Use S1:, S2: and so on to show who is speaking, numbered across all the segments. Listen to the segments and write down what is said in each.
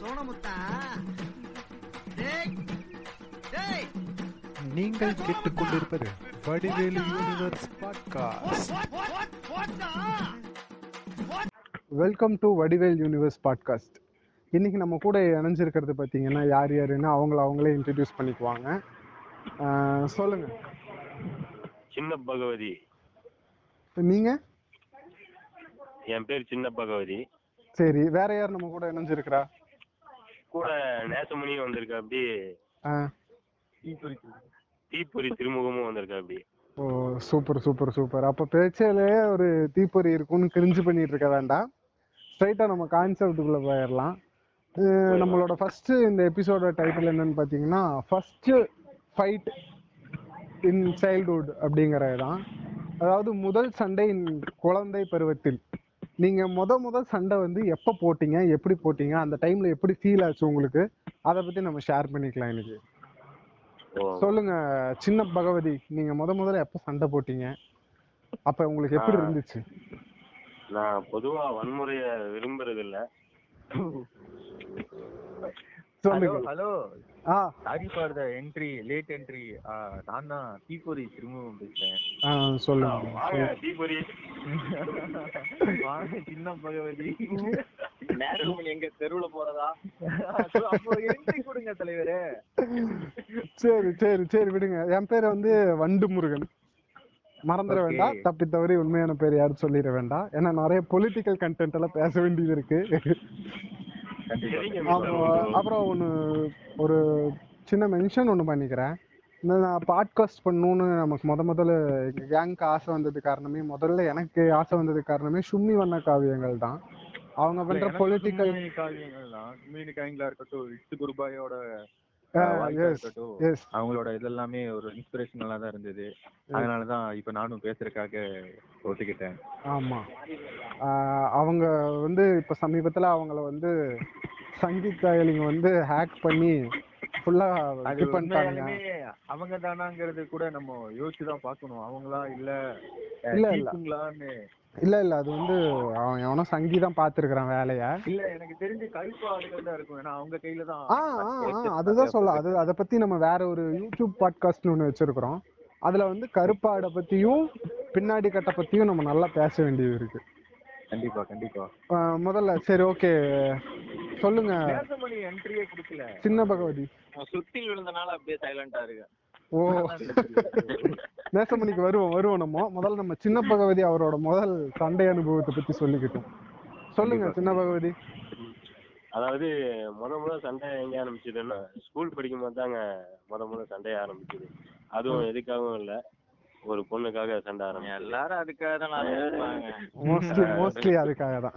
S1: சோனமுத்தா டேய் டேய்.
S2: நீங்கள் கேட்டுக்கொண்டிருப்பது Vadivelu universe podcast
S3: welcome to Vadivel universe podcast இன்னைக்கு நம்ம கூட இணைஞ்சிருக்கிறது பார்த்தீங்கன்னா யார் யாருன்னு அவங்கள அவங்களே இன்ட்ரடியூஸ் பண்ணிக்குவாங்க. சொல்லுங்க.
S4: சின்ன பகவதி.
S3: நீங்க?
S4: என் பேர் சின்ன பகவதி.
S3: சரி வேற யார் நம்ம கூட இணைஞ்சிருக்கிறா?
S4: கூட நேசமணி வந்திருக்கா அப்படி
S3: ஆஹ்
S4: தீப்பொறி திருமுகமும் வந்திருக்கா அப்படி
S3: ஓ சூப்பர் சூப்பர் சூப்பர். அப்போ பேச்சிலே ஒரு தீப்பொறி இருக்கும்னு கிரிஞ்சு பண்ணிட்டு இருக்க வேண்டாம். ஸ்ட்ரைட்டா நம்ம கான்செப்டுக்குள்ள போயிடலாம். நம்மளோட ஃபர்ஸ்ட் இந்த எபிசோட டைட்டில் என்னன்னு பார்த்தீங்கன்னா ஃபர்ஸ்ட் ஃபைட் இன் சைல்ட்ஹுட் அப்படிங்கிறது தான் அதாவது முதல் சண்டை இன் குழந்தை பருவத்தில். நீங்க முத முத சண்டை வந்து எப்போ போட்டீங்க எப்படி போட்டீங்க அந்த டைம்ல எப்படி ஃபீல் ஆச்சு உங்களுக்கு? அதை பத்தி நம்ம ஷேர் பண்ணிக்கலாம் இன்னைக்கு. சொல்லுங்க சின்ன பகவதி நீங்க முத முதல்ல எப்ப சண்டை போட்டீங்க? அப்ப உங்களுக்கு எப்படி. இருந்துச்சு?
S4: நான் பொதுவா வன்முறைய விரும்புறது இல்ல
S5: ஹலோ
S3: சொல்லுங்க
S5: hello.
S3: Ah
S5: sorry for the entry late entry நான் தான் தீப்பொறி திரும்பவும் பேசுறேன்.
S3: சொல்லுங்க.
S4: தீப்பொறி
S5: வாங்க சின்ன பகவதி.
S6: நேரம் எங்க தெருவுல போறதா?
S5: அப்போ என்ட்ரி கொடுங்க தலைவரே.
S3: சரி சரி சரி விடுங்க. என் பேர் வந்து வண்டு முருகன் மறந்துட. வேண்டாம். தப்பி தவறி உண்மையான பேர் யாரும் சொல்லிட வேண்டாம். ஏன்னா நிறைய பொலிட்டிக்கல் கண்டென்ட் எல்லாம் பேச வேண்டியது இருக்கு. அப்புறம் அப்புறம்? ஒன்று ஒரு சின்ன மென்ஷன் ஒன்று பண்ணிக்கிறேன். இந்த நான் பாட்காஸ்ட் பண்ணணும்னு நமக்கு முத முதல்ல எங்கள் கேங்க்கு ஆசை வந்தது காரணமே முதல்ல எனக்கு ஆசை வந்தது காரணமே சும்மி வண்ண காவியங்கள் தான். அவங்க பண்ற பொலிட்டிக்கல்
S5: காவியங்கள் தான் இருக்கட்டும் இட்டு குருபாயோட அவங்களோட இதெல்லாமே ஒரு இன்ஸ்பிரேஷனலா தான் இருந்தது. அதனாலதான் இப்ப நானும் பேசுறதுக்காக ஒத்துக்கிட்டேன்.
S3: ஆமா. அவங்க வந்து இப்ப சமீபத்துல அவங்கள வந்து சங்கீத் கயலிங்க வந்து ஹேக் பண்ணி ஃபுல்லா இது பண்ணிட்டாங்க
S5: அவங்க தானாங்கிறது கூட நம்ம யோசிச்சு தான் பார்க்கணும். அவங்களா இல்ல
S3: இல்ல, இல்ல.
S5: இல்ல
S3: இல்ல. அது வந்து அவன் எவனோ சங்கி தான் பார்த்துருக்குறான் வேலைய.
S5: இல்ல எனக்கு தெரிஞ்சு கருப்பு ஆளுகள் தான் இருக்கும். ஏன்னா அவங்க கையில தான்
S3: அதுதான் சொல்ல அது அதை பத்தி நம்ம வேற ஒரு யூடியூப் பாட்காஸ்ட்னு ஒன்று வச்சிருக்கிறோம். அதுல வந்து கருப்பாடை பத்தியும் பின்னாடி கட்டை பத்தியும் நம்ம நல்லா பேச வேண்டியது இருக்கு.
S5: கண்டிப்பா கண்டிப்பா.
S3: ஆஹ் முதல்ல சரி ஓகே. சொல்லுங்க.
S5: நேசமணி என்ட்ரியே கொடுக்கல.
S3: சின்ன பகவதி.
S6: சுத்தி விழுந்தனால அப்படியே சைலண்டா இருக்கு
S3: ஓ. நேசமணிக்கு வருவோம் வருவோம் நம்ம. முதல்ல நம்ம சின்ன பகவதி அவரோட முதல் சண்டை அனுபவத்தை பத்தி சொல்லிக்கிட்டோம். சொல்லுங்க சின்ன பகவதி.
S4: அதாவது முத முத சண்டை எங்க ஆரம்பிச்சதுன்னா ஸ்கூல் படிக்கும் போது தாங்க முத முத சண்டைய ஆரம்பிச்சது அதுவும் எதுக்காகவும் இல்ல. ஒரு பொண்ணுக்காக சண்டை ஆரம்பிச்சது.
S6: எல்லாரும் அதுக்காக தான் ஆரம்பிப்பாங்க
S3: மோஸ்ட்லி மோஸ்ட்லி அதுக்காக தான்.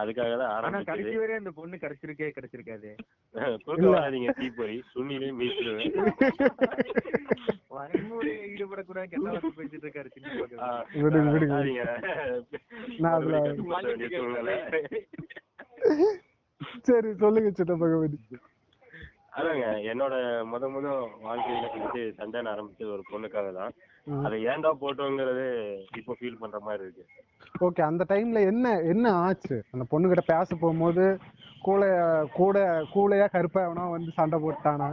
S4: அதுக்காக தான்
S5: ஆனா
S4: ஆரம்பிச்சது.
S5: கடைசி வரை அந்த பொண்ணு கிடைச்சிருக்கே கிடைச்சிருக்காது.
S4: குறுக்க வராதீங்க தீப்பொறி. சுண்ணிலே மீசிடுவேன்.
S5: வன்முறையை ஈடுபடக்கூடாது கெட்ட வார்த்தை பேசிட்டு இருக்காரு சின்ன பகவதி.
S4: ஆஹ்
S3: விடுங்க. நான். சரி சொல்லுங்க சின்ன பகவதி.
S4: அதாங்க என்னோட முத முத வாழ்க்கையில வந்துட்டு சண்டைன்னு ஆரம்பிச்சது ஒரு பொண்ணுக்காக தான். அதை ஏன்டா போட்டோங்கிறது இப்போ ஃபீல் பண்ற மாதிரி இருக்கு.
S3: ஓகே அந்த டைம்ல என்ன என்ன ஆச்சு? அந்த பொண்ணுகிட்ட பேச போகும்போது கூட கூட கூலையா கருப்பா எவனோ வந்து சண்டை போட்டானா?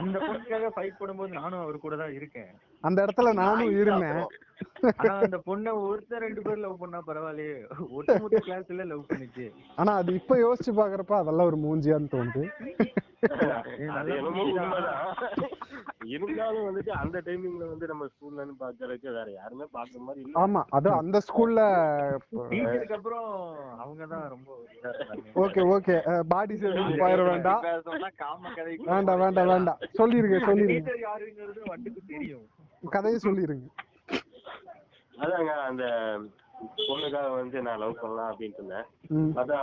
S5: அந்த பொண்ணுக்காக ஃபைட் பண்ணும்போது நானும் அவர் கூட தான் இருக்கேன்.
S3: அந்த இடத்துல நானும் இருந்தேன்.
S5: ஆனா அந்த பொண்ணை ஒருத்தர் ரெண்டு பேர் லவ் பண்ணா பரவாயில்லையே. ஒட்டுமொத்த கிளாஸ்ல லவ் பண்ணிச்சு.
S3: ஆனா அது இப்ப யோசிச்சு பாக்குறப்ப அதெல்லாம் ஒரு மூஞ்சியான்னு தோணுது.
S4: இருந்தாலும் வந்துட்டு அந்த டைமிங்ல வந்து நம்ம ஸ்கூல்லன்னு பாக்குறதுக்கு வேற யாருமே பாக்குற மாதிரி இல்ல.
S3: ஆமா அது அந்த ஸ்கூல்ல
S5: டீச்சருக்கு அப்புறம் அவங்க தான் ரொம்ப.
S3: Okay okay. பாடி சேவிங் போயிட வேண்டாம்.
S6: பேசணும்னா காம கதை
S3: வேண்டாம் வேண்டாம் வேண்டாம். சொல்லிருங்க சொல்லிருங்க.
S5: டீச்சர் யாருங்கிறது வண்டுக்கு தெரியும்.
S3: கதையை சொல்லிருங்க.
S4: அதாங்க அந்த பொண்ணுக்காக வந்து நான் லவ் பண்ணலாம் அப்படின்ட்டு இருந்தேன். பார்த்தா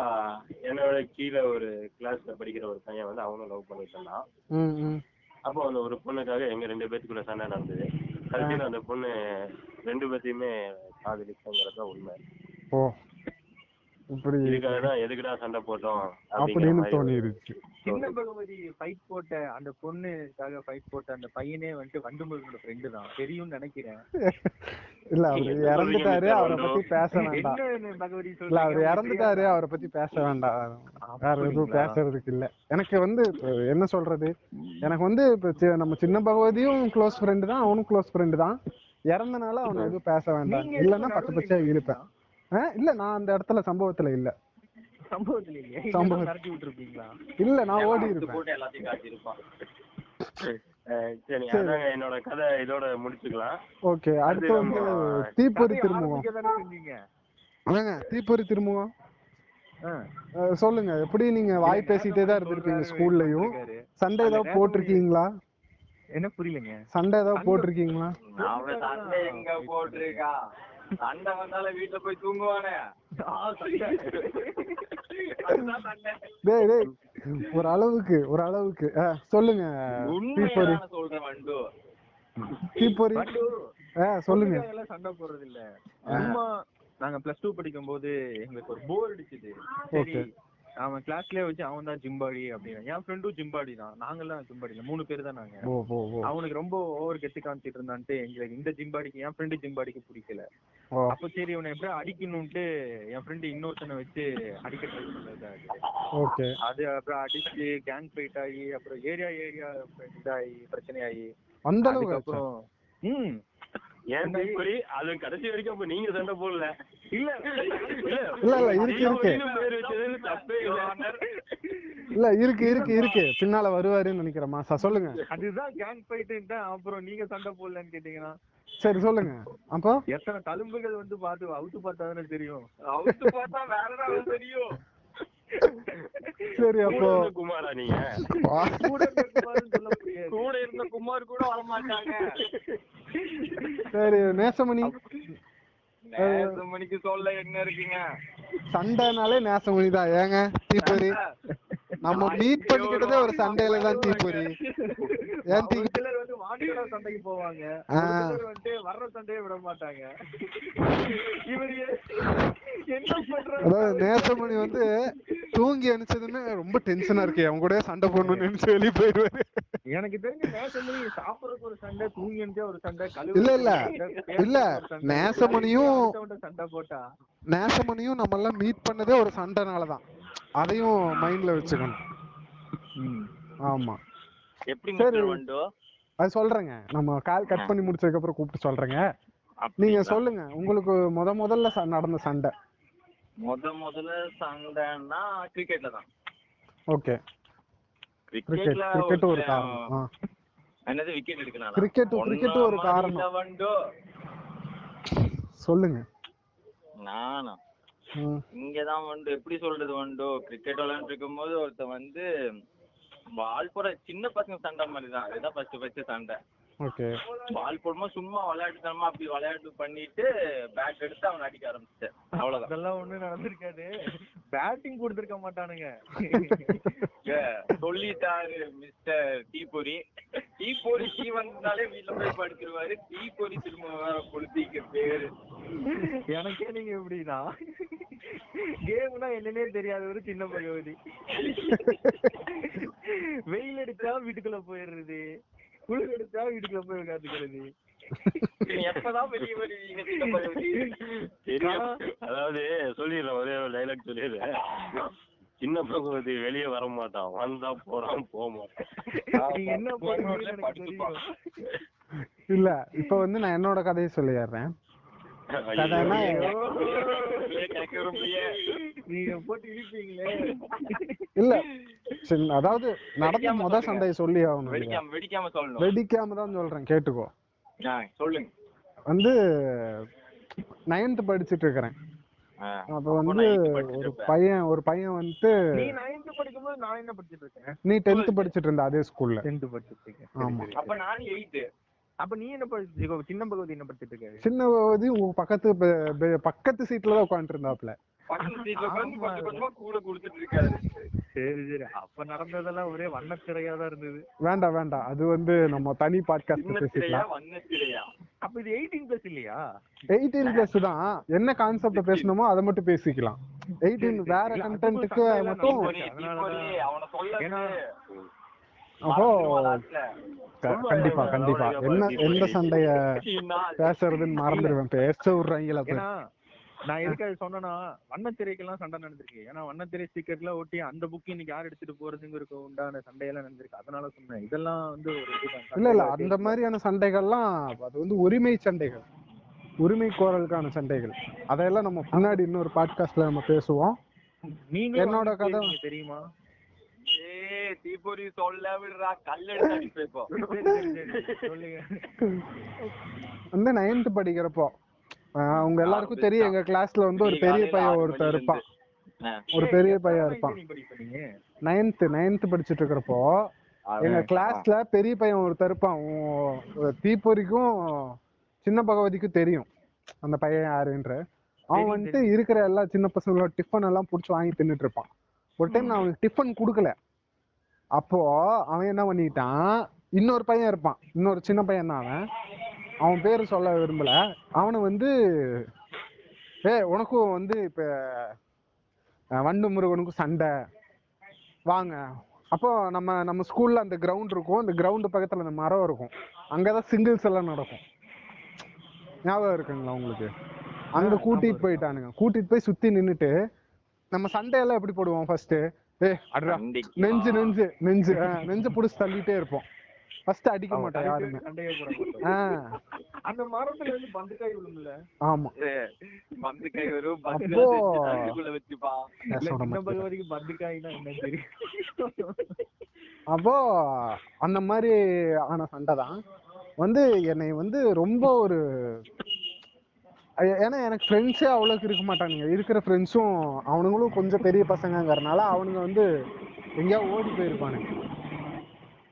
S4: என்னோட கீழே ஒரு கிளாஸ்ல படிக்கிற ஒரு பையன் வந்து அவனும் லவ் பண்ணிட்டு இருந்தான் அப்போ அந்த ஒரு பொண்ணுக்காக எங்க ரெண்டு பேத்துக்குள்ள சண்டை நடந்தது. கடைசியில அந்த பொண்ணு ரெண்டு பேத்தையுமே காதலிச்சுங்கிறது உண்மை.
S3: இப்படி
S4: இதுக்காக எதுக்குடா சண்டை போட்டோம்
S3: அப்படின்னு தோணிருச்சு.
S5: சின்ன பகவதி ஃபைட் போட்ட அந்த பொண்ணுக்காக ஃபைட் போட்ட அந்த பையனே வந்துட்டு வண்டுமுருகனோட ஃப்ரெண்டு தான். தெரியும்னு நினைக்கிறேன்.
S3: இல்ல அவரு இறந்துட்டாரு அவரை? பத்தி பேச வேண்டாம். இல்ல அவர் இறந்துட்டாரு அவரை பத்தி பேச வேண்டாம். வேற எதுவும்? பேசுறதுக்கு இல்ல. எனக்கு வந்து என்ன சொல்றது? எனக்கு வந்து இப்ப நம்ம சின்ன பகவதியும் க்ளோஸ் ஃப்ரெண்டு தான் அவனும் க்ளோஸ் ஃப்ரெண்டு தான். இறந்தனால அவனை எதுவும் பேச வேண்டாம். இல்லன்னா பச்சை பச்சையா இழுப்பேன். ஆ, இல்ல நான் அந்த இடத்துல சம்பவத்துல இல்ல.
S5: சம்பவத்துல இல்லையே?
S3: சம்பவம்.
S5: நடத்தி விட்டுருப்பீங்களா?
S3: இல்ல நான் ஓடி இருப்பேன்.
S6: போட்டு எல்லாத்தையும் காட்டியிருப்பான்.
S4: அஹ் சரி அதாங்க என்னோட கதை இதோட முடிச்சுக்கலாம்.
S3: ஓகே அடுத்து வந்து தீப்பொறி ஏங்க தீப்பொறி. அஹ் சொல்லுங்க எப்படி நீங்க வாய் பேசிட்டே தான் இருந்திருப்பீங்க ஸ்கூல்லயும். சண்டை ஏதாவது போட்டிருக்கீங்களா?
S5: என்ன புரியலங்க?
S3: சண்டை ஏதாவது போட்டிருக்கீங்களா?
S6: சண்டை வந்தாலும் வீட்டுல போய் தூங்குவானே?
S3: ஒரு அளவுக்கு ஒரு அளவுக்கு. சொல்லுங்க.
S6: சொல்றேன் வண்டு
S3: தீப்பொறி. சொல்லுங்க.
S5: சண்டை போடுறது இல்ல சும்மா நாங்க பிளஸ் டூ படிக்கும் போது எங்களுக்கு ஒரு போர் அடிச்சுது. சரி. அவன் கிளாஸ்லயே வச்சு அவன் தான் ஜிம்பாடி அப்படின்னு. என் ஃப்ரெண்டும் ஜிம்பாடி தான். நாங்கெல்லாம் ஜிம்பாடி இல்ல. மூணு பேர் தான் நாங்க. அவனுக்கு ரொம்ப ஓவர் கெத்து காமிச்சிட்டு இருந்தான்ட்டு எங்களுக்கு இந்த ஜிம்பாடிக்கு என் ஃப்ரெண்டு ஜிம்பாடிக்கு பிடிக்கல. அப்ப சரி இவனை எப்படியும் அடிக்கணும்ட்டு என் ஃப்ரெண்டு இன்னொருத்தனை வச்சு அடிக்க ட்ரை பண்ணது அது.
S3: ஓகே.
S5: அது அப்புறம் அடிச்சு கேங் ஃபைட் ஆகி அப்புறம் ஏரியா ஏரியா இதாகி பிரச்சனை ஆகி
S3: அந்த அளவுக்கு?
S5: அதுக்கப்புறம் ம்.
S4: ஏன் தீப்பொறி அது கடைசி வரைக்கும் அப்ப நீங்க சண்டை போடல.
S5: இல்ல.
S3: இல்ல இல்ல. இருக்கு இருக்கு.
S4: இல்ல.
S3: இருக்கு இருக்கு இருக்கு. பின்னால வருவாருன்னு நினைக்கிறேன் சொல்லுங்க.
S5: அதுதான் கேங் ஃபைட்டு அப்புறம் நீங்க சண்டை போடலன்னு கேட்டீங்கன்னா
S3: சரி சொல்லுங்க. அப்போ?
S5: எத்தனை தழும்புகள் வந்து பார்த்து அவுத்து பார்த்தா தானே தெரியும்.
S6: அவுத்து பார்த்தா வேற ஏதாவது தெரியும்.
S3: சரி அப்போ.
S4: கூட இருந்த குமாரா நீங்க?
S5: கூட இருக்குமான்னு சொல்ல முடியாது.
S6: கூட இருந்த குமார் கூட வரமாட்டாங்க.
S3: சரி நேசமணி.
S6: நேத்து மணிக்கு சொல்ல என்ன இருக்குங்க?
S3: சண்டைனாலே நேசமணி தான். ஏங்க தீப்பொறி? நம்ம மீட் பண்ணிக்கிட்டதே ஒரு சண்டையில தான் தீப்பொறி. ஏன்
S5: வாண்டியோட சண்டைக்கு போவாங்க.
S3: ஆ.
S5: ஒரு சிலர் வந்து வர்ற சண்டையை விட மாட்டாங்க. இவர் என்ன பண்றாரு?
S3: நேசமணி வந்து தூங்கி அனுப்பிச்சதுன்னு ரொம்ப டென்ஷனா இருக்கு. அவங்க கூட சண்டை போடணும்னு நினைச்சு வெளியே போயிடுவாரு.
S5: எனக்கு தெரிஞ்ச நேசமணி சாப்பிடறதுக்கு ஒரு சண்டை தூங்கி எழுந்தே ஒரு சண்டை
S3: இல்ல, இல்ல. இல்ல, நேசமணியும்
S5: சண்டை போட்டா?
S3: நேசமணியும் நம்ம எல்லாம் மீட் பண்ணதே ஒரு சண்டைனால தான். அதையும் மைண்ட்ல வச்சுக்கணும். ஆமா.
S6: எப்படி
S3: அது சொல்றேங்க. நம்ம கால் கட் பண்ணி முடிச்சதுக்கு அப்புறம் கூப்பிட்டு சொல்றேங்க. நீங்க? சொல்லுங்க. உங்களுக்கு முத முதல்ல நடந்த சண்டை.
S6: முத முதல்ல சண்டைன்னா கிரிக்கெட்ல தான்.
S3: ஓகே. கிரிக்கெட்
S6: கிரிக்கெட்ல
S3: கிரிக்கெட் ஒரு காரணம்.
S6: என்னது விக்கெட் எடுக்கலாம்
S3: கிரிக்கெட் கிரிக்கெட் ஒரு காரணம். சொல்லுங்க.
S6: நானா? இங்கதான் வந்து எப்படி சொல்றது வண்டு? கிரிக்கெட் விளையாண்டு இருக்கும்போது ஒருத்தன் வந்து பால் போட சின்ன பசங்க சண்டை மாதிரி தான். அதுதான் ஃபர்ஸ்ட் ஃபர்ஸ்ட் சண்டை.
S3: ஓகே.
S6: பால் போடும்போது சும்மா விளையாட்டுத்தனமா அப்படி விளையாட்டு பண்ணிட்டு பேட் எடுத்து அவன் அடிக்க ஆரம்பிச்சிட்டேன். அவ்வளவுதான்.
S5: அதெல்லாம் ஒண்ணும் நடந்திருக்காது. பேட்டிங் கொடுத்திருக்க மாட்டானுங்க.
S6: சொல்லிட்டாரு மிஸ்டர் தீப்பொறி. தீப்பொறி டீ வந்தாலே வீட்டுல போய் படுத்துருவாரு. தீப்பொறி திரும்ப வேற கொளுத்திக்க பேரு.
S5: எனக்கே நீங்க எப்படின்னா கேம்னா என்னன்னே தெரியாத ஒரு சின்ன பகவதி வெயில் அடிச்சா வீட்டுக்குள்ள போயிடுறது. குளிர் அடிச்சா வீட்டுக்குள்ள போய் உட்காந்துக்கிறது
S6: நீ எப்பதான் வெளியே வருவீங்க சின்ன பகவதி?
S4: தெரியும். அதாவது சொல்லிடுறேன் ஒரே ஒரு டைலாக் சொல்லிடுறேன் சின்ன பகவதி வெளியே வர மாட்டான். வந்தா போறான் போக மாட்டான்.
S3: இல்ல இப்ப வந்து நான் என்னோட கதையை சொல்லிடுறேன். கதைனா.
S5: நீங்க போட்டு இழுப்பீங்களே?
S3: இல்ல. சரி, அதாவது நடந்த முத சண்டையை சொல்லி ஆகணும்?
S6: வெடிக்காம வெடிக்காம சொல்லணும்.
S3: வெடிக்காம தான் சொல்றேன் கேட்டுக்கோ.
S6: சொல்லுங்க.
S3: வந்து நைன்த் படிச்சிட்டு இருக்கிறேன். அப்ப வந்து ஒரு. பையன் ஒரு பையன் வந்துட்டு
S5: நீ நைன்த் படிக்கும்போது நான் என்ன படிச்சிட்டு இருக்கேன்?
S3: நீ டென்த் படிச்சிட்டு இருந்த அதே ஸ்கூல்ல
S5: டென்த் படிச்சிட்டு இருக்கேன்.
S3: ஆமா.
S6: அப்ப நான் எயித்து
S5: அப்ப நீ என்ன படிச்சு சின்ன பகவதி என்ன படிச்சிட்டு இருக்காரு
S3: சின்ன பகுதி உங்க பக்கத்து பக்கத்து சீட்ல தான் உட்காந்துட்டு இருந்தாப்ல
S6: பக்கத்து சீட்ல உட்கார்ந்து கொஞ்சம் கொஞ்சமா கூட கொடுத்துட்டு இருக்காரு.
S5: சரி சரி. அப்ப நடந்ததெல்லாம் ஒரே வண்ணத்திரையா தான் இருந்தது.
S3: வேண்டாம் வேண்டாம். அது வந்து நம்ம தனி பாட்காஸ்ட் பேசிக்கலாம்.
S5: அப்ப இது எயிட்டீன் பிளஸ் இல்லையா?
S3: எயிட்டீன் பிளஸ் தான். என்ன கான்செப்ட் பேசணுமோ அதை மட்டும் பேசிக்கலாம். எயிட்டீன் வேற
S5: எல்லாம்
S3: மட்டும்
S6: அவனை சொல்ல.
S3: கண்டிப்பா கண்டிப்பா. என்ன எந்த சண்டைய பேசுறதுன்னு மறந்துடுவேன். பேச விடுறாங்களா
S5: நான் எதுக்கு அது சொன்னேன்னா வண்ணத்திரைக்கெல்லாம் சண்டை நடந்திருக்கு. ஏன்னா வண்ணத்திரை ஸ்டிக்கர்லாம் ஒட்டி அந்த புக் இன்னைக்கு யார் எடுத்துட்டு போறதுங்கிறதுக்கு உண்டான சண்டையெல்லாம் நடந்திருக்கு. அதனால சொன்னேன். இதெல்லாம் வந்து ஒரு.
S3: இல்ல இல்ல. அந்த மாதிரியான சண்டைகள்லாம் அது வந்து உரிமை சண்டைகள். உரிமை கோரலுக்கான சண்டைகள். அதையெல்லாம் நம்ம முன்னாடி இன்னொரு பாட்காஸ்ட்ல நம்ம பேசுவோம்.
S5: நீங்களும்
S3: என்னோட கதை-
S5: தெரியுமா?
S6: ஏய், தீப்பொறி சொல்ல விடுறா. கல் எடுத்து அடிப்பேன் இப்போ.
S5: சரி, சரி, சரி, சொல்லுங்க.
S3: வந்து நைன்த் படிக்கிறப்போ உங்க எல்லாருக்கும் தெரியும். எங்க கிளாஸ்ல வந்து ஒரு பெரிய பையன் ஒருத்தன் இருப்பான். ஒரு பெரிய பையன் இருப்பான். நைன்த் நைன்த் படிச்சுட்டு இருக்கிறப்போ எங்க கிளாஸ்ல பெரிய பையன் ஒருத்தன் இருப்பான். தீப்பொறிக்கும் சின்ன பகவதிக்கும் தெரியும். அந்த பையன் யாருன்ற. அவன் வந்துட்டு இருக்கிற எல்லா சின்ன பசங்களோட டிஃபன் எல்லாம் புடிச்சு வாங்கி தின்னுட்டு இருப்பான் ஒரு டைம் நான் அவனுக்கு டிஃபன் கொடுக்கல. அப்போ அவன் என்ன பண்ணிட்டான்? இன்னொரு பையன் இருப்பான். இன்னொரு சின்ன பையன் தான் அவன். அவன் பேரு சொல்ல விரும்பல. அவனை வந்து ஏய் உனக்கும் வந்து இப்ப வண்டு முருகனுக்கும் சண்டை. வாங்க. அப்போ நம்ம நம்ம ஸ்கூல்ல அந்த கிரவுண்ட் இருக்கும். அந்த கிரவுண்ட் பக்கத்துல அந்த மரம் இருக்கும். அங்கதான் சிங்கிள்ஸ் எல்லாம் நடக்கும். ஞாபகம் இருக்குங்களா உங்களுக்கு? அங்க கூட்டிட்டு போயிட்டானுங்க. கூட்டிட்டு போய் சுத்தி நின்னுட்டு நம்ம சண்டையெல்லாம் எப்படி போடுவோம் ஃபர்ஸ்ட் ஏ அட்ரா நெஞ்சு நெஞ்சு நெஞ்சு நெஞ்சு புடிச்சு தள்ளிட்டே இருப்போம். ஃபர்ஸ்ட் அடிக்க மாட்டோம். யாருமே
S5: அந்த மரத்துல இருந்து பந்துக்காய் விழும்ல?
S3: ஆமா.
S6: பந்து கை வரும் பந்து தண்ணிக்குள்ள வச்சுப்பான்
S5: சின்ன
S3: மாட்டேன்.
S5: பகவதிக்கு பந்துக்காய்னா என்னன்னு தெரியும்
S3: அப்போ அந்த மாதிரி ஆன சண்டை தான். வந்து என்னை வந்து ரொம்ப ஒரு ஏன்னா எனக்கு ஃப்ரெண்ட்ஸே அவ்வளோக்கு இருக்க மாட்டானுங்க. இருக்கிற ஃப்ரெண்ட்ஸும் அவனுங்களும் கொஞ்சம் பெரிய பசங்கங்கிறனால அவனுங்க வந்து எங்கேயா ஓடி போயிருப்பானுங்க.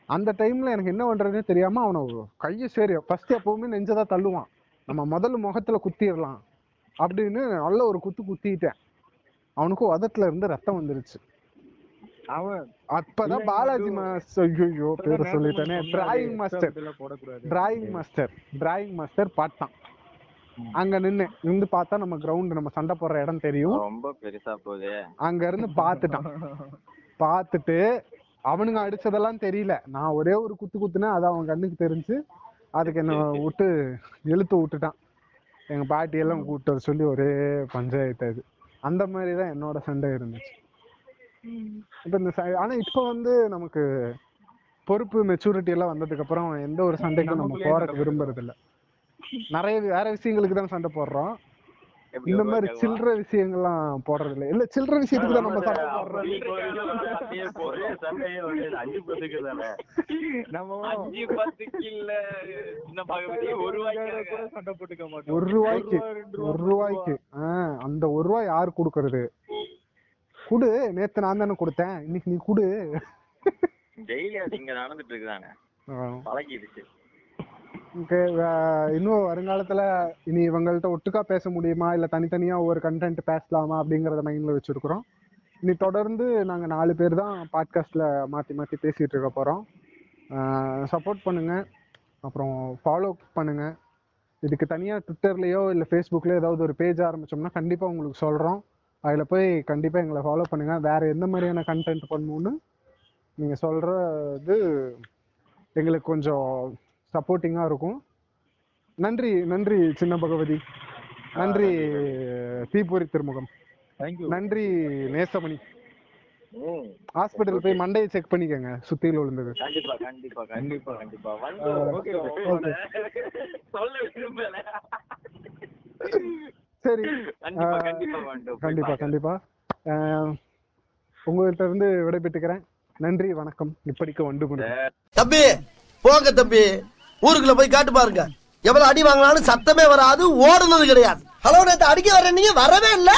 S3: அந்த டைம்ல எனக்கு என்ன பண்றதுனே தெரியாம அவனை கையை சரி. ஃபர்ஸ்ட் எப்பவுமே நெஞ்சதான் தள்ளுவான். நம்ம முதல்ல முகத்துல குத்திடலாம் அப்படின்னு நல்ல ஒரு குத்து குத்திட்டேன். அவனுக்கும் உதட்டுல இருந்து ரத்தம் வந்துருச்சு.
S5: அவன்
S3: அப்பதான் பாலாஜி மாஸ்டர் ஐயோ பேர் சொல்லிட்டேனே. Drawing master drawing master drawing master பார்த்தான் அங்க நின்னு நின்று பார்த்தா நம்ம கிரவுண்ட் நம்ம சண்டை போடுற இடம் தெரியும்.
S6: ரொம்ப பெருசா போகுது
S3: அங்க இருந்து பார்த்துட்டான் பார்த்துட்டு அவனுங்க அடிச்சதெல்லாம் தெரியல. நான் ஒரே ஒரு குத்து குத்துனேன் அது அவன் கண்ணுக்கு தெரிஞ்சு அதுக்கு என்ன விட்டு இழுத்து விட்டுட்டான். எங்க பாட்டி எல்லாம் கூப்பிட்டு வர சொல்லி ஒரே பஞ்சாயத்து அது. அந்த மாதிரி தான் என்னோட சண்டை இருந்துச்சு. இப்ப இந்த ஆனா இப்ப வந்து நமக்கு பொறுப்பு மெச்சூரிட்டி எல்லாம் வந்ததுக்கு அப்புறம் எந்த ஒரு சண்டைக்கும் நம்ம போறதுக்கு விரும்புறது இல்ல. நிறைய வேற விஷயங்களுக்கு தான் சண்டை போடுறோம். இந்த
S6: ஒரு
S3: மாதிரி சில்லற விஷயங்கள்லாம் போடுறது இல்ல இல்ல சில்லற விஷயத்துக்கு தான் நம்ம சண்டை போடுறோம்.
S4: சண்டையே போடுறது சண்டையே வந்து அஞ்சு பத்துக்கு தானே?
S5: நம்ம
S6: அஞ்சு பத்துக்கு இல்ல. ஒரு
S5: கூட
S6: வாய்க்கு
S5: சண்டை போட்டுக்க மாட்டோம்.
S3: ஒரு ரூபாய்க்கு ஒரு ரூபாய்க்கு ஆஹ் அந்த ஒரு ரூபாய் யாரு கொடுக்கறது? குடு நேத்து நான் தானே கொடுத்தேன். இன்னைக்கு நீ குடு.
S6: டெய்லி அது இங்க நடந்துட்டு இருக்குதானே? பழகிடுச்சு.
S3: இன்னும் வருங்காலத்துல இனி இவங்கள்ட்ட ஒட்டுக்கா பேச முடியுமா? இல்ல தனித்தனியா ஒவ்வொரு கண்டென்ட் பேசலாமா? அப்படிங்கறத மைண்ட்ல வச்சிருக்கிறோம். இனி தொடர்ந்து நாங்க நாலு பேர் தான் பாட்காஸ்ட்ல மாத்தி மாத்தி பேசிட்டு இருக்க போறோம். சப்போர்ட் பண்ணுங்க. அப்புறம் ஃபாலோ பண்ணுங்க. இதுக்கு தனியா ட்விட்டர்லயோ இல்ல ஃபேஸ்புக்லயோ ஏதாவது ஒரு பேஜ் ஆரம்பிச்சோம்னா கண்டிப்பா உங்களுக்கு சொல்றோம். அதுல போய் கண்டிப்பா எங்களை ஃபாலோ பண்ணுங்க. வேற எந்த மாதிரியான கண்டென்ட் பண்ணணும்னு நீங்க சொல்றது எங்களுக்கு கொஞ்சம் சப்போர்ட்டிங்கா இருக்கும். நன்றி நன்றி சின்ன பகவதி. நன்றி தீப்பொறி திருமுகம்.
S5: Thank you.
S3: நன்றி நேசமணி. ஹாஸ்பிட்டல் போய் மண்டையை செக் பண்ணிக்கோங்க சுத்தியில விழுந்தது.
S6: கண்டிப்பா கண்டிப்பா கண்டிப்பா கண்டிப்பா.
S3: சரி.
S6: கண்டிப்பா
S3: ஆஹ்,
S6: கண்டிப்பா
S3: உங்கள்ட்ட இருந்து விடைபெற்றுக்கிறேன். நன்றி வணக்கம். இப்படிக்கு வண்டு
S1: தம்பி போங்க தம்பி. ஊருக்குள்ள போய் காட்டு பாருங்க. எவ்வளவு அடி வாங்கினாலும் சத்தமே வராது ஓடுனது கிடையாது. ஹலோ நேத்து அடிக்க வர நீங்க வரவே இல்ல.